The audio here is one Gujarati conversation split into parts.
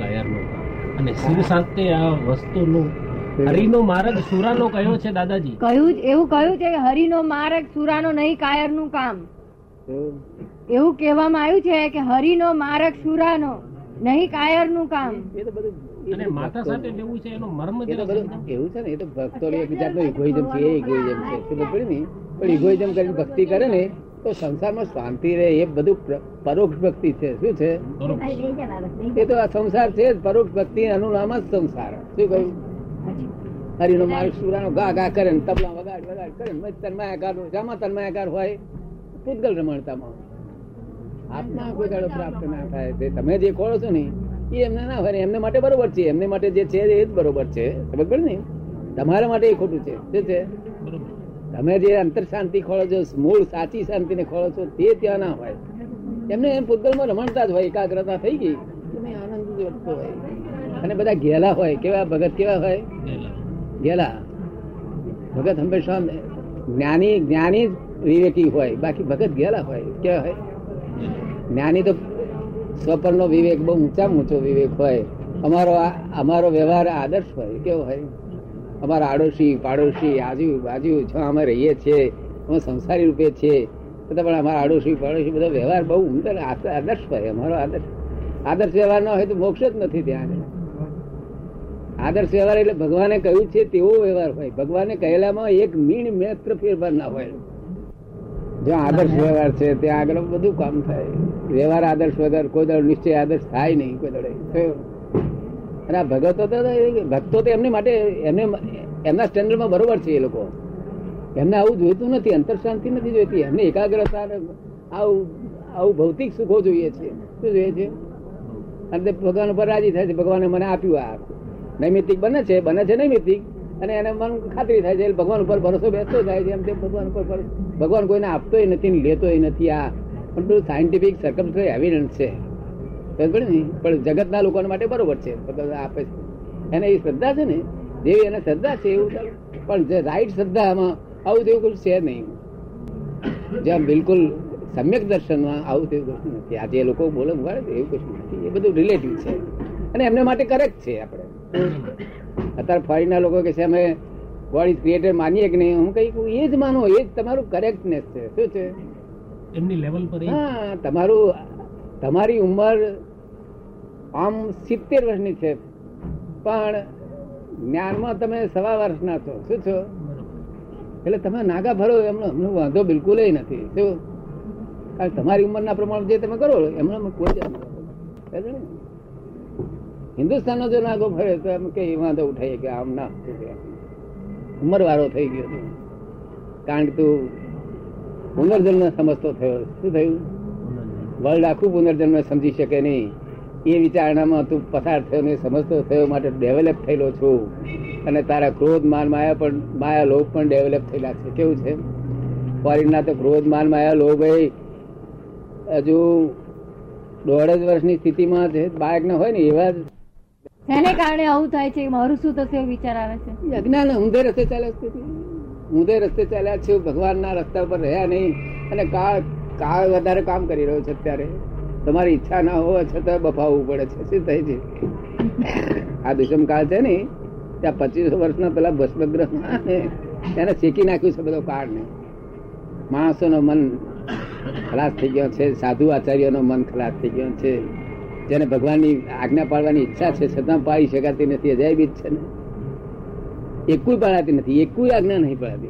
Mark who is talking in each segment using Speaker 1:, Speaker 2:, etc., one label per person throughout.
Speaker 1: કાયરનું. અને શિવ શાંતિ આ વસ્તુનું હરિનો માર્ગ સુરાનો કયો છે દાદાજી?
Speaker 2: કયું એવું કહ્યું છે કે હરિનો માર્ગ સુરાનો નહીં કાયરનું કામ. એવું? કહેવામાં આવ્યું છે કે હરિનો માર્ગ સુરાનો નહીં કાયરનું કામ.
Speaker 3: એ તો બધું
Speaker 1: અને માતા સાથે લેવું છે એનો મર્મ.
Speaker 3: એવું છે ને એ તો ભક્તો એક ઇગોઇઝમ છે એ ઇગોઇઝમ છે. ખબર પડી ને? પણ ઇગોઇઝમ કરીને ભક્તિ કરે ને તો સંસારમાં શાંતિ રહે, એ બધું પરોક્ષ ભક્તિ છે. શું છે? એ તો આ સંસાર છે પરોક્ષ ભક્તિ એનું નામ જ સંસાર. શું કહ્યું? હરિનો માર્ગ સુરાનો ગા ગા કરે ને તબલા વગાડ વગાડ કરે ને તન્માયાકાર શામાં તન્માયાકાર હોય, પૂતગલ રમણતામાં આત્મા કોઈ દાડો પ્રાપ્ત ના થાય. તે તમે જે ખોળો છો ને, એ એમને ના હોય એમને માટે બરોબર છે. એમને માટે જે છે એ જ બરોબર છે. ખબર ને? તમારા માટે એ ખોટું છે. શું છે? તમે જે અંતર શાંતિ ખોળો છો મૂળ સાચી શાંતિને ખોળો છો તે ત્યાં ના હોય. એમને એમ પૂતગલમાં રમણતા જ હોય એકાગ્રતા થઈ ગઈ. તમે આનંદ વધતો હોય. અને બધા ઘેલા હોય. કેવા ભગત કેવા હોય?
Speaker 1: ઘેલા.
Speaker 3: ગેલા ભગત હંમેશા જ્ઞાની જ્ઞાની જ વિવેકી હોય. બાકી ભગત ગેલા હોય. કેવા હોય? જ્ઞાની તો સ્વપરનો વિવેક બહુ ઊંચા ઊંચો વિવેક હોય. અમારો અમારો વ્યવહાર આદર્શ હોય. કેવો હોય? અમારા આડોશી, પાડોશી, આજુ, બાજુ છ અમે રહીએ છીએ, અમે સંસારી રૂપે છીએ. છતાં પણ અમારા આડોશી, પાડોશી બધો વ્યવહાર બહુ ઉંદર આદર્શ હોય, અમારો આદર્શ. આદર્શ વ્યવહાર ના હોય તો મોક્ષ જ નથી ત્યાં. આદર્શ વ્યવહાર એટલે ભગવાને કહ્યું છે તેવો વ્યવહાર હોય. ભગવાને કહેલામાં એક મીણ માત્ર ફેરફાર ના હોય. જ્યાં આદર્શ વ્યવહાર છે, ત્યાં આગળ બધું કામ થાય. વ્યવહાર આદર્શ વગર કોઈ દળ નિશ્ચય આદર્શ થાય નહીં કોઈ દળે થયો. અને આ ભગતો તો ભક્તો તો એમને માટે એમને એમના સ્ટેન્ડર્ડમાં બરોબર છે એ લોકો. એમને આવું જોઈતું નથી અંતર શાંતિ નથી જોઈતી. એમને એકાગ્રતા આવું આવું ભૌતિક સુખો જોઈએ છે. શું જોઈએ છે? અને તે ભગવાન ઉપર રાજી થાય છે, ભગવાને મને આપ્યું આ નૈમિતિક બને છે બને છે નૈમિતિક અને એને મન ખાતરી થાય છે ભગવાન ઉપર ભરોસો બેસતો જાય છે, એમ તે ભગવાન ઉપર ભગવાન કોઈને આપતોય નથી લેતોય નથી આ. પણ પેલું સાયન્ટિફિક સરકમ એવિડન્સ છે. પણ જગતના લોકો માટે બરોબર છે. આપે છે. એને એ શ્રદ્ધા છે ને જેવી એને શ્રદ્ધા છે એવું પણ જે રાઈટ શ્રદ્ધામાં આવું તેવું કશું છે નહીં. જ્યાં બિલકુલ સમ્યક દર્શનમાં આવું તેવું કશું નથી. આ જે લોકો બોલે ઉગાડે એવું કશું નથી. એ બધું રિલેટિવ છે. અને એમને માટે કરેક્ટ છે આપણે. અત્યારે ફોરીના લોકો કે છે અમે ગોડ ઇઝ ક્રિએટર માનીએ કે નહીં હું કઈ કહું, એ જ માનો એ જ તમારું કરેક્ટનેસ છે. શું છે?
Speaker 1: એમની લેવલ પર
Speaker 3: હા તમારું તમારી ઉંમર આમ સિત્તેર વર્ષની છે. પણ જ્ઞાનમાં તમે સવા વર્ષના છો. શું છો? એટલે તમે નાગા ભરો એમનો એમનો વાંધો બિલકુલ નથી. શું? કારણ તમારી ઉંમરના પ્રમાણે જે તમે કરો એમનો કોઈ? હિન્દુસ્તાનનો જો નાગો ફરે તો એમ કે વાંધો ઉઠાઈએ કે આમ ના ઉંમર વાળો થઈ ગયો કારણ કે તું પુનર્જન્મ સમજતો થયો. શું થયું? વર્લ્ડ આખું પુનર્જન્મ સમજી શકે નહીં. એ વિચારણામાં તું પસાર થયો ને સમજતો થયો માટે ડેવલપ થયેલો છું. અને તારા ક્રોધ માન માયા પણ માયા લોભ પણ ડેવલપ થયેલા છે. કેવું છે? ફોરીનના તો ક્રોધ માન માયા લોભ હજુ દોઢ જ વર્ષની સ્થિતિમાં જે બાળક ના હોય ને એવા જ.
Speaker 2: શેને કારણે આવું થાય છે મારું શું થશે વિચાર આવે છે?
Speaker 3: અજ્ઞાન ઊંધે રસ્તે ચાલ્યા છે. ઊંધે રસ્તે ચાલ્યા છે. ભગવાનના રસ્તા પર રહ્યા નહીં. અને કાળ કાળ વધારે કામ કરી રહ્યો છે અત્યારે. તમારી ઈચ્છા ના હોવા છતાં બફાવવું પડે છે. શું થાય છે? આ દુષ્મ કાળ છે ને, ત્યાં પચીસો વર્ષના પેલા ભસ્મગ્રહ એને શેકી નાખ્યું છે બધો કાળ ને માણસોનો મન ખલાસ થઈ ગયો છે, સાધુ આચાર્યનો મન ખલાસ થઈ ગયો છે. જેને ભગવાનની આજ્ઞા પાડવાની ઈચ્છા છે, છતાં પાડી શકાતી નથી, અજાયબી છે ને. એકુય પાડાતી નથી, એકુય આજ્ઞા નહીં પડાતી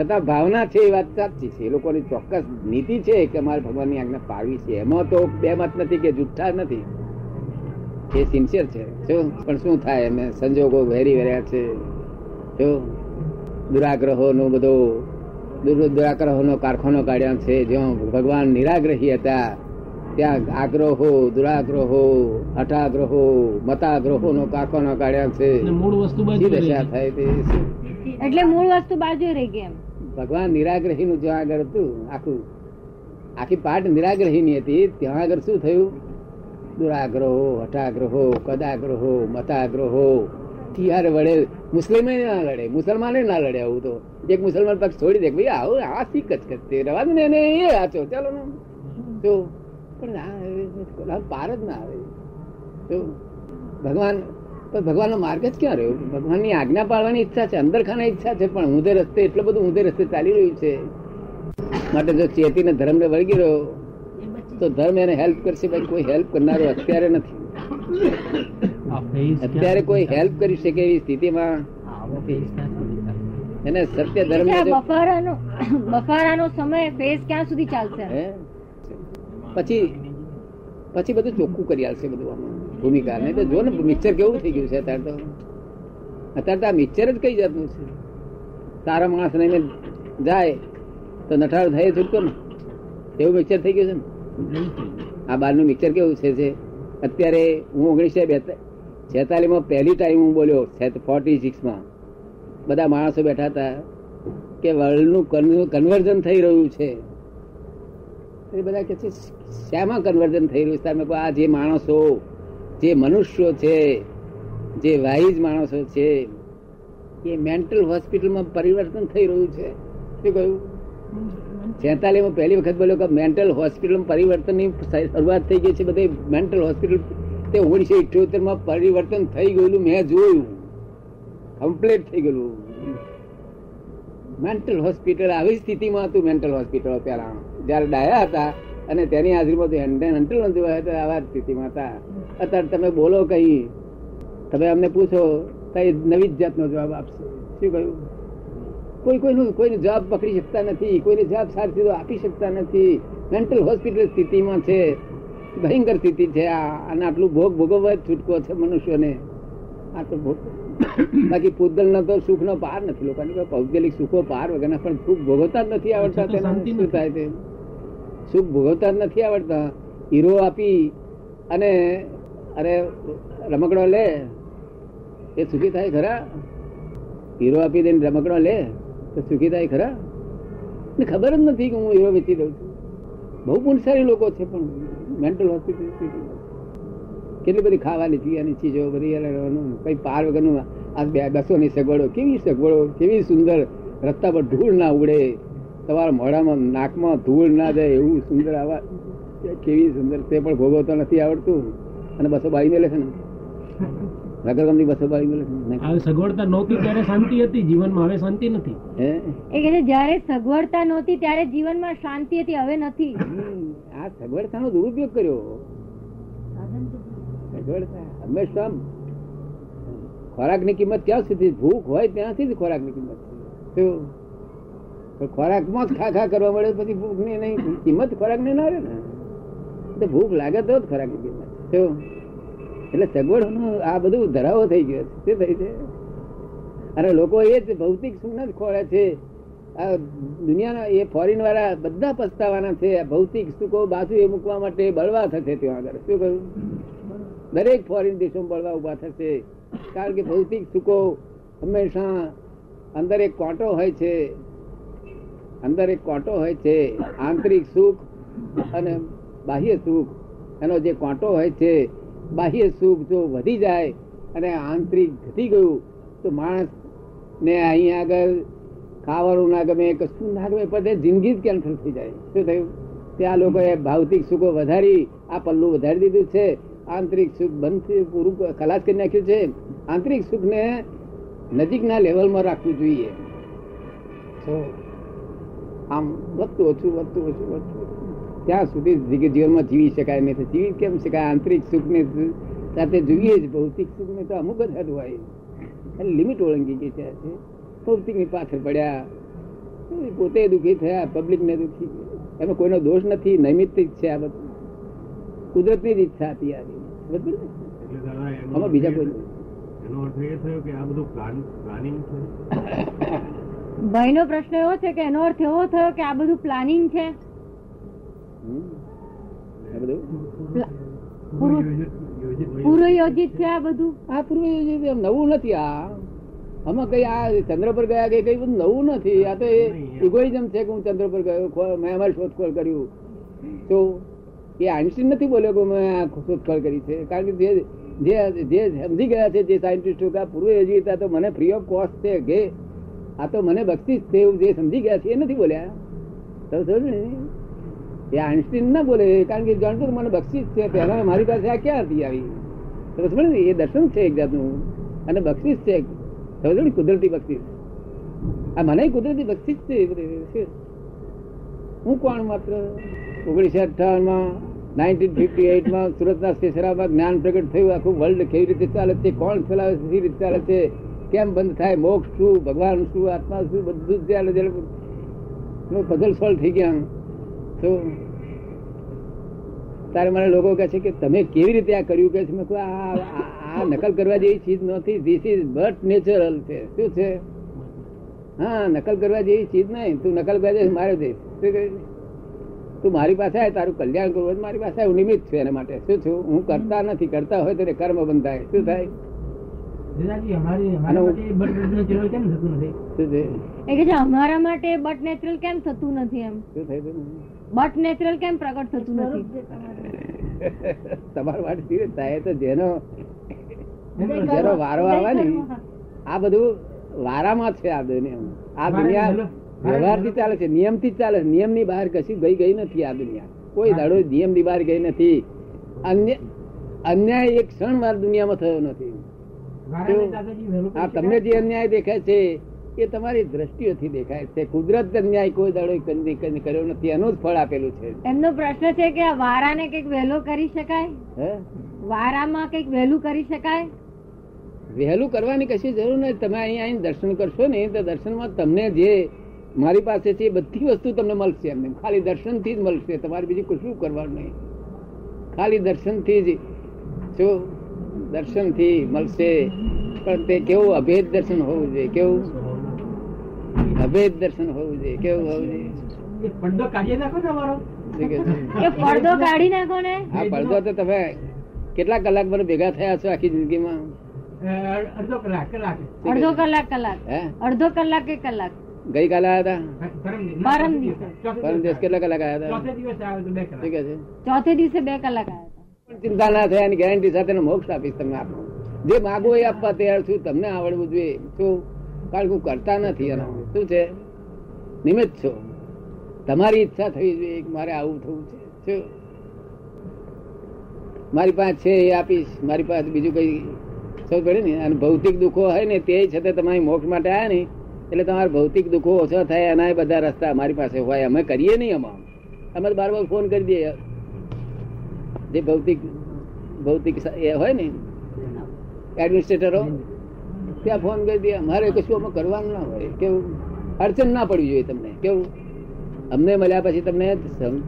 Speaker 3: છતાં ભાવના છે એ વાત સાચી છે. એ લોકોની ચોક્કસ નીતિ છે કે મારે ભગવાનની આજ્ઞા પાડવી છે. એમાં તો બે મત નથી કે જુઠ્ઠા નથી. એ સિન્સિયર છે. પણ શું થાય? એમને સંજોગો વેરી વેર્યા છે. જો દુરાગ્રહો નો બધો દુર- દુરાગ્રહોનો કારખાનો કાઢ્યા છે. જ્યાં ભગવાન નિરાગ્રહી હતા. ત્યાં આગ્રહો દુરાગ્રહો હઠાગ્રહો મતાગ્રહો નો કારખાનો કાઢ્યા છે.
Speaker 1: મૂળ વસ્તુ બાજુ
Speaker 3: દશા થાય તે?
Speaker 2: એટલે મૂળ વસ્તુ બાજુ રહી ગઈ એમ.
Speaker 3: ભગવાન નિરાગ્રહી નું જ્યાં આગળ હતું, આખું, આખી પાઠ નિરાગ્રહી ની હતી, ત્યાં આગળ શું થયું? દુરાગ્રહો, હઠાગ્રહો, કદાગ્રહો, મતાગ્રહો. ત્યારે વડે મુસ્લિમે ના લડે મુસલમાને ના લડે આવું તો. એક મુસલમાન પક્ષ છોડી દે ભાઈ, આવું, આ શી જ તે રવા ને એ આચો ચાલો ને. તો, પણ આ પાર જ ના આવે. તો, ભગવાન પણ ભગવાનનો માર્ગ જ ક્યાં રહ્યો? ભગવાનની આજ્ઞા પાળવાની ઈચ્છા છે અંદર ખાના ઈચ્છા છે પણ ઊંધે રસ્તે એટલો બધું ઊંધે રસ્તે ચાલી રહ્યું છે. માટે જો ચેતીને ધર્મને વળગી રહ્યો તો ધર્મ એને હેલ્પ કરશે. ભાઈ કોઈ હેલ્પ કરનારો અત્યારે નથી. અત્યારે કોઈ હેલ્પ કરી શકે એવી સ્થિતિમાં? એને સત્ય ધર્મ
Speaker 2: બફારાનો બફારાનો સમય ફેઝ ક્યાં સુધી ચાલશે?
Speaker 3: પછી પછી બધું ચોખ્ખું કરી આવશે બધું આમાં. ભૂમિકા નહીં તો જો ને મિક્સર કેવું થઈ ગયું છે અત્યારે તો અત્યારે તો આ મિક્સર જ કઈ જાતનું છે સારા માણસ નહીં જાય તો નઠાળ થાય છૂટતો ને એવું મિક્સર થઈ ગયું છે ને આ બારનું મિક્સર કેવું છે અત્યારે હું ઓગણીસો છેતાલીસમાં પહેલી ટાઈમ હું બોલ્યો ફોર્ટી સિક્સમાં બધા માણસો બેઠા હતા કે વર્લ્ડનું કન્વર્ઝન થઈ રહ્યું છે એ બધા કે છે શામાં કન્વર્ઝન થઈ રહ્યું છે તમે આ જે માણસો જે મનુષ્યો છે, જે વાઇઝ માણસો છે, એ મેન્ટલ હોસ્પિટલમાં પરિવર્તન થઈ રહ્યું છે. શું કહ્યું? છેતાલીસમાં પહેલી વખત બોલ્યો કે મેન્ટલ હોસ્પિટલ પરિવર્તનની શરૂઆત થઈ ગઈ છે, બધી મેન્ટલ હોસ્પિટલ તે ઓગણીસો ઇઠ્યોતેરમાં પરિવર્તન થઈ ગયેલું મેં જોયું. કમ્પ્લીટ થઈ ગયેલું. મેન્ટલ હોસ્પિટલ આવી સ્થિતિમાં હતું, મેન્ટલ હોસ્પિટલ પહેલા. જયારે ડાયા હતા અને તેની હાજરીમાં આવા સ્થિતિમાં હતા અત્યારે તમે બોલો કઈ. તમે અમને પૂછો કઈ નવી જ જાતનો જવાબ આપશો. શું કહ્યું? કોઈ કોઈનું કોઈને જવાબ પકડી શકતા નથી કોઈને જવાબ સારી સીધો આપી શકતા નથી. મેન્ટલ હોસ્પિટલ સ્થિતિમાં છે. ભયંકર સ્થિતિ છે આ. અને આટલું ભોગ ભોગવવા જ છૂટકો છે મનુષ્યને. આટલું ભોગ. બાકી પૂતગલનો તો સુખનો પાર નથી. લોકો ભૌગોલિક સુખો પાર વગરના પણ સુખ ભોગવતા જ નથી આવડતા તેના. શું થાય છે સુખ ભોગવતા જ નથી આવડતા. હીરો આપી અને અરે રમકડો લે. એ સુખી થાય ખરા? હીરો આપી દઈને રમકડો લે, તો સુખી થાય ખરા? ને ખબર જ નથી કે હું હીરો વેચી દઉં છું. બહુ પુણસારી લોકો છે પણ મેન્ટલ હોસ્પિટલ કેટલી બધી ખાવાની, પીવાની ચીજો બધી કઈ પાર વગરનું આ બસોની સગવડો, કેવી સગવડો, કેવી સુંદર રસ્તા પર ધૂળ ના ઉડે. તમારા મોઢામાં નાકમાં ધૂળ ના જાય એવું સુંદર આવા કેવી સુંદર તે પણ ભોગવતો નથી આવડતું. અને બસો બાઈ મેલે છે ને. નગર ગમની બસો બાળી મેલે છે ને.
Speaker 1: સગવડતા નહોતી ત્યારે શાંતિ હતી જીવનમાં હવે શાંતિ નથી.
Speaker 2: એ કે જ્યારે સગવડતા નહોતી ત્યારે જીવનમાં શાંતિ હતી હવે નથી.
Speaker 3: આ સગવડતાનો દુરુપયોગ કર્યો. સગવડતા હંમેશા ખોરાકની કિંમત ક્યાં સુધી? ભૂખ હોય ત્યાંથી જ ખોરાકની કિંમત. છે. શું? પણ ખોરાકમાં જ ખા ખા કરવા મળે પછી ભૂખની નહીં. કિંમત ખોરાકની ના રહે ને. તો ભૂખ લાગે તો જ ખોરાકની કિંમત. શું? એટલે સગવડનું આ બધું ધરાવો થઈ ગયો. છે શું થઈ છે? અને લોકો એ જ ભૌતિક સુખ જ ખોળે છે. આ દુનિયાના એ ફોરેન વાળા બધા પસ્તાવાના છે. ભૌતિક સુખો બાજુ એ મૂકવા માટે બળવા થશે ત્યાં આગળ. શું કહ્યું? દરેક ફોરેન દેશોમાં બળવા ઊભા થશે. કારણ કે ભૌતિક સુખો હંમેશા અંદર એક કોટો હોય છે. અંદર એક કોટો હોય છે, આંતરિક સુખ અને બાહ્ય સુખ. એનો જે કોટો હોય છે, બાહ્ય સુખ જો વધી જાય અને આંતરિક ઘટી ગયું, તો માણસ ને અહીંયા આગળ ખાવાનું ના ગમે, કશું ના ગમે પણ જિંદગી જ કેન્સલ થઈ જાય. શું થયું? ત્યાં લોકોએ ભૌતિક સુખો વધારી, આ પલ્લું વધારી દીધું છે. આંતરિક સુખ બંધ પૂરું ખલાસ કરી નાખ્યું છે. આંતરિક સુખને નજીકના લેવલમાં રાખવું જોઈએ. આમ વધતું ઓછું વધતું ઓછું વધતું. ત્યાં સુધી જીવનમાં જીવી શકાય નહીં. જીવી કેમ શકાય? આંતરિક સુખને સાથે જોઈએ જ. ભૌતિક સુખને તો અમુક જ હદ હોય. લિમિટ ઓળંગી ગઈ છે. ભૌતિકની પાછળ પડ્યા. પોતે દુઃખી થયા. પબ્લિકને દુઃખી. એમાં કોઈનો દોષ નથી. નૈમિત્તિક છે આ બધું. કુદરતની જ ઈચ્છા હતી આ બરાબર ને? આમાં બીજા કોઈ
Speaker 4: એનો અર્થ એ થયો કે આ બધું પ્લાનિંગ છે?
Speaker 2: ભાઈનો પ્રશ્ન એવો છે કે એનો અર્થ એવો થયો કે આ બધું પ્લાનિંગ છે?
Speaker 3: આ બધું?
Speaker 2: આ
Speaker 3: એમ નવું નથી આ. આમાં કઈ આ ચંદ્ર પર ગયા કે કઈ બધું નવું નથી. આ તો ઇગોઇઝમ છે કે હું ચંદ્ર પર ગયો મેં અમારી શોધખોળ કર્યું તો એ આઈન્સ્ટીન નથી બોલ્યો કે મેં આ શોધખોળ કરી છે. કારણ કે જે સમજી ગયા છે જે સાયન્ટિસ્ટો કે આ પૂર્વ યોજિત તો મને ફ્રી ઓફ કોસ્ટ છે કે આ તો મને બક્ષીસ છે એવું જે સમજી ગયા છે એ નથી બોલ્યા. તો સમજ ને? એ આઈન્સ્ટીન ના બોલે, કારણ કે જાણતું મને બક્ષીસ છે. પહેલા મારી પાસે આ ક્યાં હતી આવી? સમજ એ દર્શન છે એક જાતનું. અને બક્ષીસ છે સમજો ને, કુદરતી બક્ષીસ. આ મને કુદરતી બક્ષીસ છે? હું કોણ માત્ર? ઓગણીસો અઠાવનમાં નાઇન્ટીન ફિફ્ટી એઇટમાં સુરતના શેસરામાં જ્ઞાન પ્રગટ થયું. આખું વર્લ્ડ કેવી રીતે ચાલે છે? કોણ ફેલાવે છે? કેવી રીતે ચાલે છે? કેમ બંધ થાય? મોક્ષ શું? ભગવાન શું? આત્મા શું? બધું જ ચાલે છે સોલ્વ થઈ ગયા તો તારે મને લોકો કહે છે કે તમે કેવી રીતે આ કર્યું? કે મેં આ નકલ કરવા જેવી ચીજ નથી ધીસ ઇઝ બટ નેચરલ છે. શું છે? હા, નકલ કરવા જેવી ચીજ નહીં. તું નકલ કરવા જઈશ મારે દઈશ શું કહે? તું મારી પાસે આવે તારું કલ્યાણ કરવું મારી પાસે નિમિત્ત છું એના માટે. શું છું? હું કરતા નથી. કરતા હોય તો કર્મ બંધાય. શું થાય?
Speaker 5: અમારી માટે બટ ચલો કેમ થતું નથી?
Speaker 3: શું છે?
Speaker 2: એ કે છે અમારા માટે બટ નેચરલ કેમ થતું નથી એમ? બટ નેચરલ કેમ પ્રગટ થતું નથી?
Speaker 3: તમારા માટે થાય તો જેનો જેનો વારો આવે ને આ બધું વારામાં છે આ દુનિયા આ દુનિયા વ્યવહારથી ચાલે છે નિયમથી થી ચાલે છે. નિયમની બહાર કશી ગઈ ગઈ નથી આ દુનિયા. કોઈ દાડો નિયમની બહાર ગઈ નથી. અન્ય અન્યાય એક ક્ષણ માર દુનિયામાં થયો નથી. આ તમને જે અન્યાય દેખાય છે એ તમારી દ્રષ્ટિઓથી દેખાય છે. કુદરત અન્યાય કોઈ દાડો કર્યો નથી એનું જ ફળ આપેલું છે.
Speaker 2: એમનો પ્રશ્ન છે કે આ વારાને કંઈક વહેલો કરી શકાય? વારામાં કંઈક વહેલું કરી શકાય?
Speaker 3: વહેલું કરવાની કશી જરૂર નથી. તમે અહીંયા આવીને દર્શન કરશો ને તો દર્શનમાં તમને જે મારી પાસે છે એ બધી વસ્તુ તમને મળશે એમને. ખાલી દર્શનથી જ મળશે. તમારે બીજું કશું કરવાનું નહીં. ખાલી દર્શનથી જ. જો દર્શનથી મળશે. પણ તે કેવું અભેદ દર્શન હોવું જોઈએ? કેવું? અભેદ દર્શન હોવું જોઈએ. કેવું હોવું જોઈએ?
Speaker 5: પડદો કાઢી નાખો ને અમારો.
Speaker 3: શું કહે છે?
Speaker 2: કે પડદો કાઢી નાખો ને.
Speaker 3: આ પડદો તો તમે કેટલા કલાક પર ભેગા થયા છો આખી જિંદગીમાં?
Speaker 5: અડધો કલાક કલાક.
Speaker 2: અડધો કલાક કલાક. અડધો કલાક કે કલાક?
Speaker 3: ગઈકાલે આવ્યા હતા?
Speaker 5: પરમ દિવસ. ચોથે
Speaker 3: કેટલા કલાક આવ્યા
Speaker 5: ચોથે
Speaker 3: હતા
Speaker 5: દિવસે બે કલાક.
Speaker 2: ચોથે દિવસે બે કલાક આવ્યા.
Speaker 3: પણ ચિંતા ના થાય એની ગેરંટી સાથે મોક્ષ આપીશ તમને આપો. જે માગો એ આપવા તૈયાર છું, તમને આવડવું જોઈએ. શું? કારણ કે કરતા નથી એનો. શું છે? નિમિત્ત છો. તમારી ઈચ્છા થવી જોઈએ મારે આવું થવું છે. મારી પાસે છે એ આપીશ. મારી પાસે બીજું કઈ સૌ પડે ને? અને ભૌતિક દુઃખો હોય ને તે છતાં તમારી મોક્ષ માટે આવ્યા ને એટલે તમારા ભૌતિક દુઃખો ઓછા થાય, એના બધા રસ્તા મારી પાસે હોય. અમે કરીએ નહીં આમાં. અમે બાર બાર ફોન કરી દઈએ. જે ભૌતિક ભૌતિક એ હોય ને એડમિનિસ્ટ્રેટરો ત્યાં ફોન કરી દે, અમારે કશું આમાં કરવાનું ના હોય, કેવું, અડચણ ના પડવી જોઈએ તમને, કેવું? અમને મળ્યા પછી તમને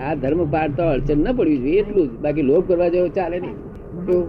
Speaker 3: આ ધર્મ પાડતો અડચણ ના પડવી જોઈએ, એટલું જ, બાકી લોભ કરવા જેવો ચાલે નહીં, કેવું?